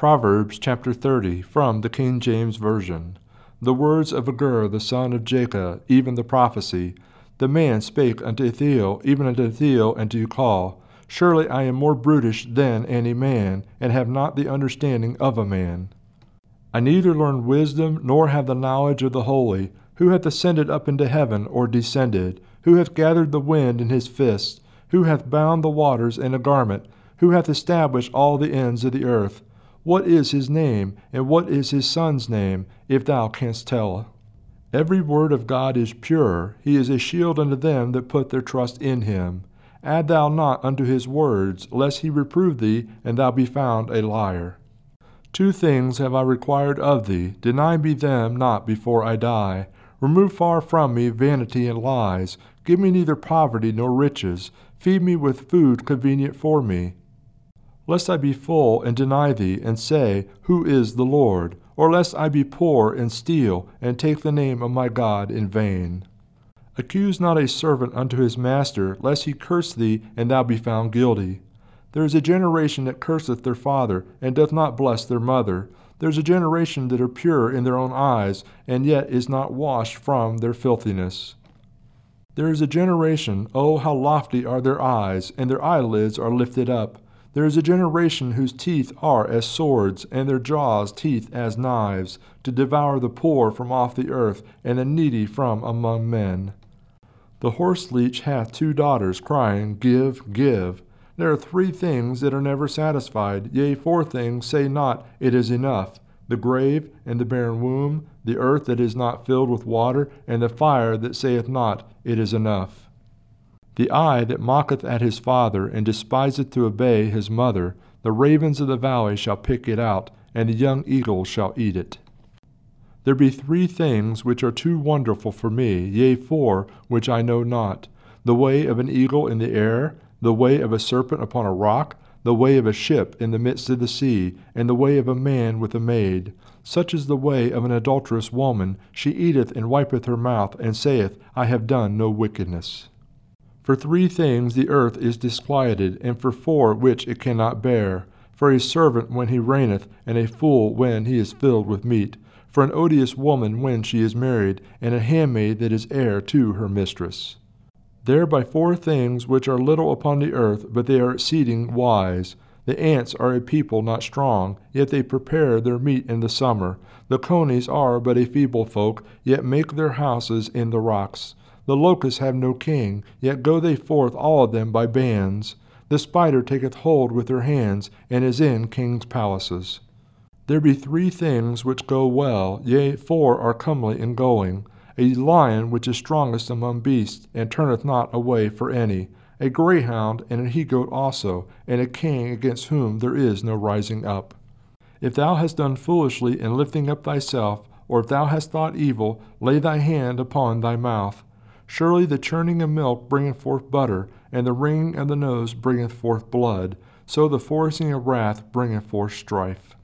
Proverbs chapter 30 from the King James Version. The words of Agur the son of Jakeh, even the prophecy. The man spake unto Ithiel, even unto Ithiel and to Ucal. Surely I am more brutish than any man, and have not the understanding of a man. I neither learn wisdom nor have the knowledge of the holy. Who hath ascended up into heaven, or descended? Who hath gathered the wind in his fist? Who hath bound the waters in a garment? Who hath established all the ends of the earth? What is his name, and what is his son's name, if thou canst tell? Every word of God is pure. He is a shield unto them that put their trust in him. Add thou not unto his words, lest he reprove thee, and thou be found a liar. Two things have I required of thee, deny me them not before I die. Remove far from me vanity and lies. Give me neither poverty nor riches. Feed me with food convenient for me lest I be full and deny thee, and say, Who is the Lord? Or lest I be poor and steal, and take the name of my God in vain. Accuse not a servant unto his master, lest he curse thee, and thou be found guilty. There is a generation that curseth their father, and doth not bless their mother. There is a generation that are pure in their own eyes, and yet is not washed from their filthiness. There is a generation, oh, how lofty are their eyes, and their eyelids are lifted up. There is a generation whose teeth are as swords, and their jaws teeth as knives, to devour the poor from off the earth, and the needy from among men. The horse leech hath two daughters, crying, Give, give. There are three things that are never satisfied, yea, four things say not, It is enough the grave and the barren womb, the earth that is not filled with water, and the fire that saith not, It is enough. The eye that mocketh at his father, and despiseth to obey his mother, the ravens of the valley shall pick it out, and the young eagles shall eat it. There be three things which are too wonderful for me, yea, four, which I know not the way of an eagle in the air, the way of a serpent upon a rock, the way of a ship in the midst of the sea, and the way of a man with a maid. Such is the way of an adulterous woman. She eateth and wipeth her mouth, and saith, I have done no wickedness. For three things the earth is disquieted, and for four which it cannot bear. For a servant when he reigneth, and a fool when he is filled with meat. For an odious woman when she is married, and a handmaid that is heir to her mistress. There by four things which are little upon the earth, but they are exceeding wise. The ants are a people not strong, yet they prepare their meat in the summer. The conies are but a feeble folk, yet make their houses in the rocks. The locusts have no king, yet go they forth all of them by bands. The spider taketh hold with her hands, and is in kings' palaces. There be three things which go well, yea, four are comely in going a lion which is strongest among beasts, and turneth not away for any, a greyhound, and a he goat also, and a king against whom there is no rising up. If thou hast done foolishly in lifting up thyself, or if thou hast thought evil, lay thy hand upon thy mouth. Surely the churning of milk bringeth forth butter, and the wringing of the nose bringeth forth blood. So the forcing of wrath bringeth forth strife.